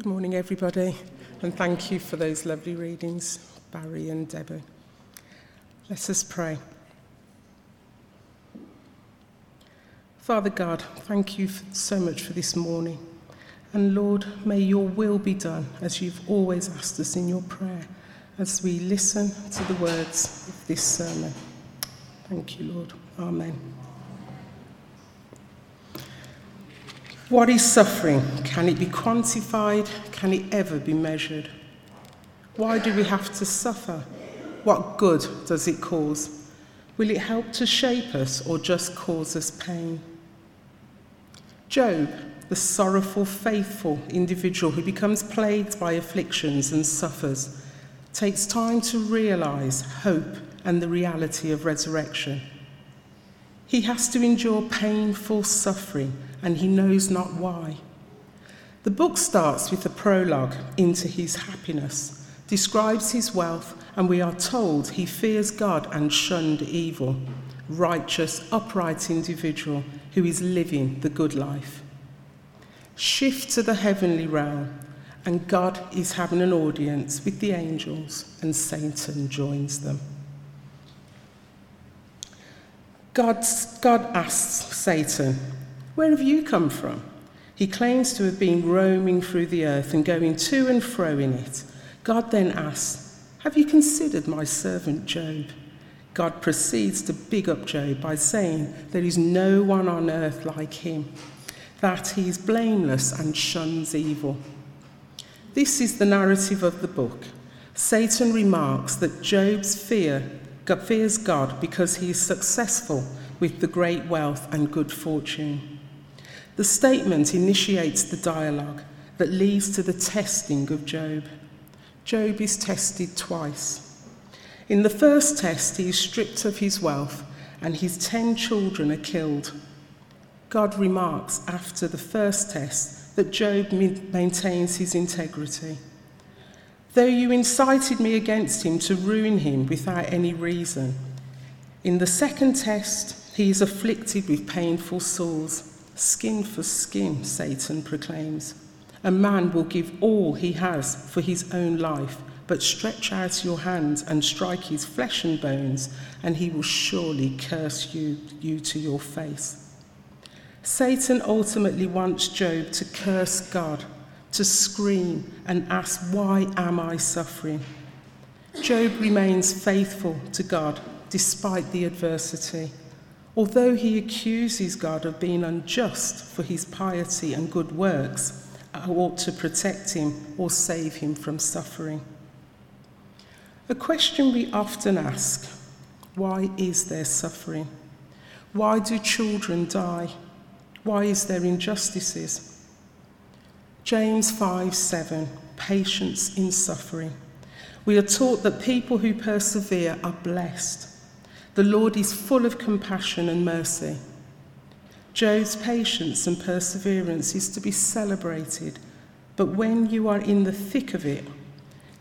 Good morning, everybody, and thank you for those lovely readings, Barry and Debbie. Let us pray. Father God, thank you so much for this morning. And Lord, may your will be done as you've always asked us in your prayer as we listen to the words of this sermon. Thank you, Lord. Amen. What is suffering? Can it be quantified? Can it ever be measured? Why do we have to suffer? What good does it cause? Will it help to shape us or just cause us pain? Job, the sorrowful, faithful individual who becomes plagued by afflictions and suffers, takes time to realize hope and the reality of resurrection. He has to endure painful suffering and he knows not why. The book starts with a prologue into his happiness, describes his wealth, and we are told he fears God and shunned evil, righteous, upright individual who is living the good life. Shift to the heavenly realm, and God is having an audience with the angels, and Satan joins them. God, God asks Satan, Where have you come from? He claims to have been roaming through the earth and going to and fro in it. God then asks, Have you considered my servant Job? God proceeds to big up Job by saying, There is no one on earth like him, that he is blameless and shuns evil. This is the narrative of the book. Satan remarks that Job's fear God fears God because he is successful with the great wealth and good fortune. The statement initiates the dialogue that leads to the testing of Job. Job is tested twice. In the first test, he is stripped of his wealth and his ten children are killed. God remarks after the first test that Job maintains his integrity. Though you incited me against him to ruin him without any reason. In the second test, he is afflicted with painful sores. Skin for skin, Satan proclaims. A man will give all he has for his own life, but stretch out your hand and strike his flesh and bones, and he will surely curse you, you to your face. Satan ultimately wants Job to curse God to scream and ask, Why am I suffering? Job remains faithful to God despite the adversity. Although he accuses God of being unjust for his piety and good works, I ought to protect him or save him from suffering. A question we often ask why is there suffering? Why do children die? Why is there injustices? James 5 7, patience in suffering. We are taught that people who persevere are blessed. The Lord is full of compassion and mercy. Job's patience and perseverance is to be celebrated, but when you are in the thick of it,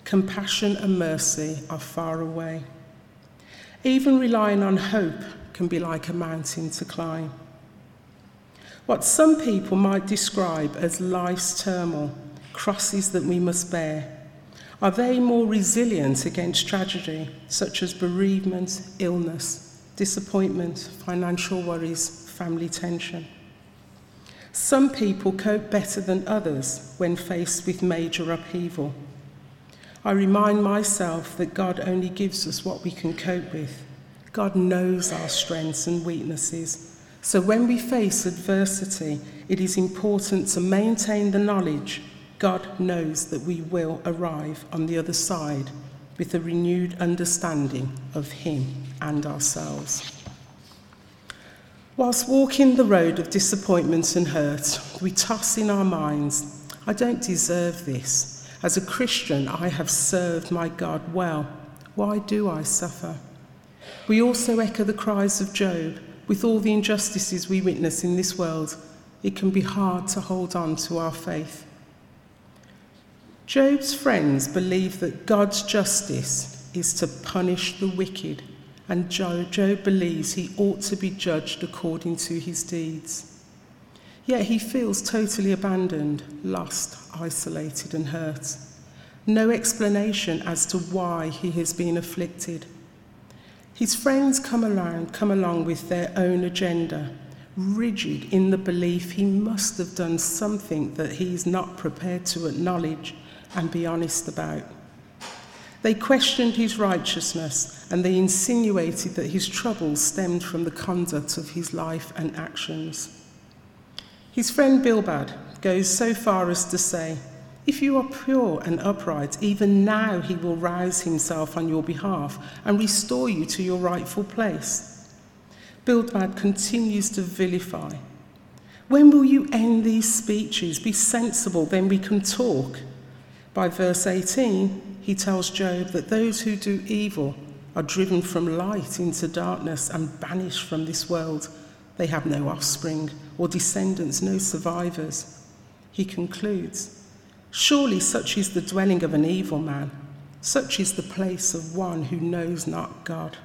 compassion and mercy are far away. Even relying on hope can be like a mountain to climb. What some people might describe as life's turmoil, crosses that we must bear, are they more resilient against tragedy, such as bereavement, illness, disappointment, financial worries, family tension? Some people cope better than others when faced with major upheaval. I remind myself that God only gives us what we can cope with. God knows our strengths and weaknesses so when we face adversity, it is important to maintain the knowledge God knows that we will arrive on the other side with a renewed understanding of Him and ourselves. Whilst walking the road of disappointment and hurt, we toss in our minds, I don't deserve this. As a Christian, I have served my God well. Why do I suffer? We also echo the cries of Job with all the injustices we witness in this world, it can be hard to hold on to our faith. Job's friends believe that God's justice is to punish the wicked, and Job, Job believes he ought to be judged according to his deeds. Yet he feels totally abandoned, lost, isolated, and hurt. No explanation as to why he has been afflicted. His friends come around, come along with their own agenda, rigid in the belief he must have done something that he is not prepared to acknowledge and be honest about. They questioned his righteousness and they insinuated that his troubles stemmed from the conduct of his life and actions. His friend Bildad goes so far as to say, If you are pure and upright, even now he will rouse himself on your behalf and restore you to your rightful place. Bildad continues to vilify. When will you end these speeches? Be sensible, then we can talk. By verse 18, he tells Job that those who do evil are driven from light into darkness and banished from this world. They have no offspring or descendants, no survivors. He concludes Surely such is the dwelling of an evil man, such is the place of one who knows not God.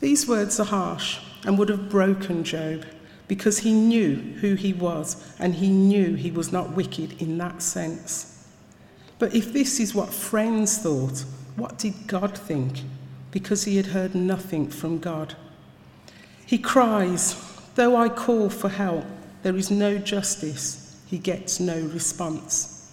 These words are harsh and would have broken Job because he knew who he was and he knew he was not wicked in that sense. But if this is what friends thought, what did God think? Because he had heard nothing from God. He cries, Though I call for help, there is no justice. He gets no response.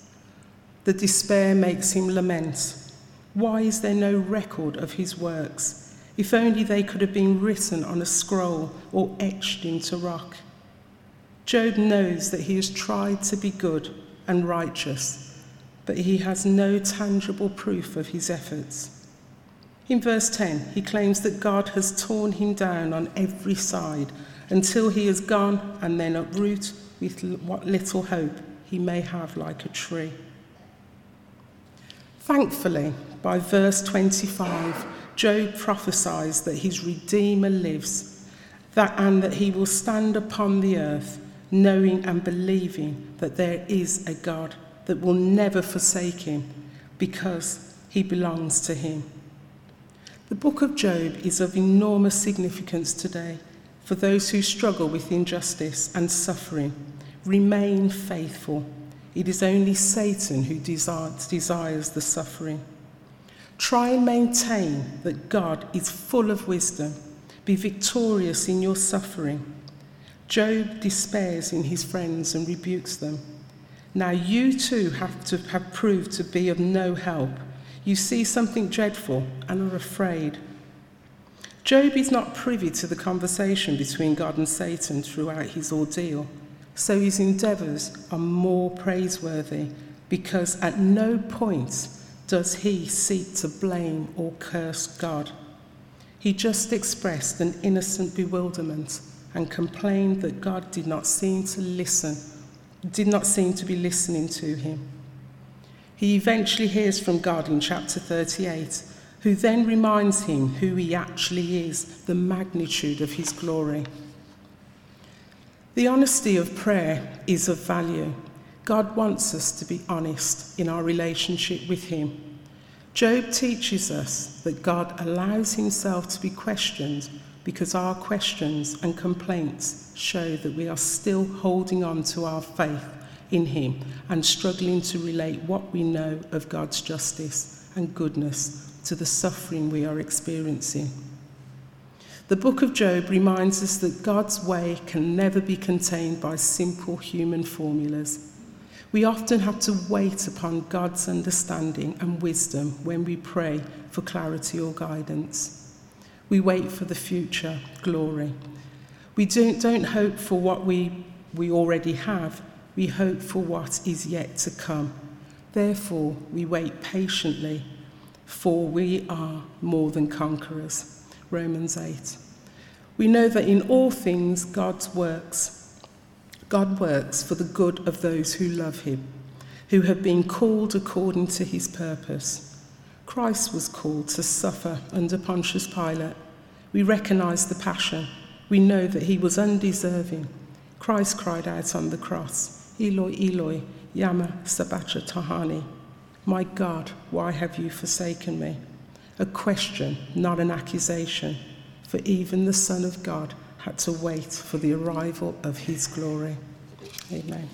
The despair makes him lament. Why is there no record of his works? If only they could have been written on a scroll or etched into rock. Job knows that he has tried to be good and righteous but he has no tangible proof of his efforts. In verse 10, he claims that God has torn him down on every side until he has gone and then uproot with what little hope he may have like a tree. Thankfully, by verse 25, Job prophesies that his Redeemer lives, that, and that he will stand upon the earth, knowing and believing that there is a God that will never forsake him because he belongs to him. The book of Job is of enormous significance today for those who struggle with injustice and suffering. Remain faithful. It is only Satan who desires the suffering. Try and maintain that God is full of wisdom. Be victorious in your suffering. Job despairs in his friends and rebukes them. Now you too have to have proved to be of no help. You see something dreadful and are afraid. Job is not privy to the conversation between God and Satan throughout his ordeal, so his endeavours are more praiseworthy because at no point does he seek to blame or curse God. He just expressed an innocent bewilderment and complained that God did not seem to listen did not seem to be listening to him. He eventually hears from God in chapter 38, who then reminds him who he actually is, the magnitude of his glory. The honesty of prayer is of value. God wants us to be honest in our relationship with him. Job teaches us that God allows himself to be questioned because our questions and complaints show that we are still holding on to our faith in Him and struggling to relate what we know of God's justice and goodness to the suffering we are experiencing. The book of Job reminds us that God's way can never be contained by simple human formulas. We often have to wait upon God's understanding and wisdom when we pray for clarity or guidance. We wait for the future glory. We don't, don't hope for what we, we already have, we hope for what is yet to come. Therefore, we wait patiently, for we are more than conquerors. Romans 8. We know that in all things God's works, God works for the good of those who love him, who have been called according to his purpose. Christ was called to suffer under Pontius Pilate. We recognize the passion. We know that he was undeserving. Christ cried out on the cross, Eloi, Eloi, Yama Sabachthani. My God, why have you forsaken me? A question, not an accusation, for even the Son of God had to wait for the arrival of his glory. Amen.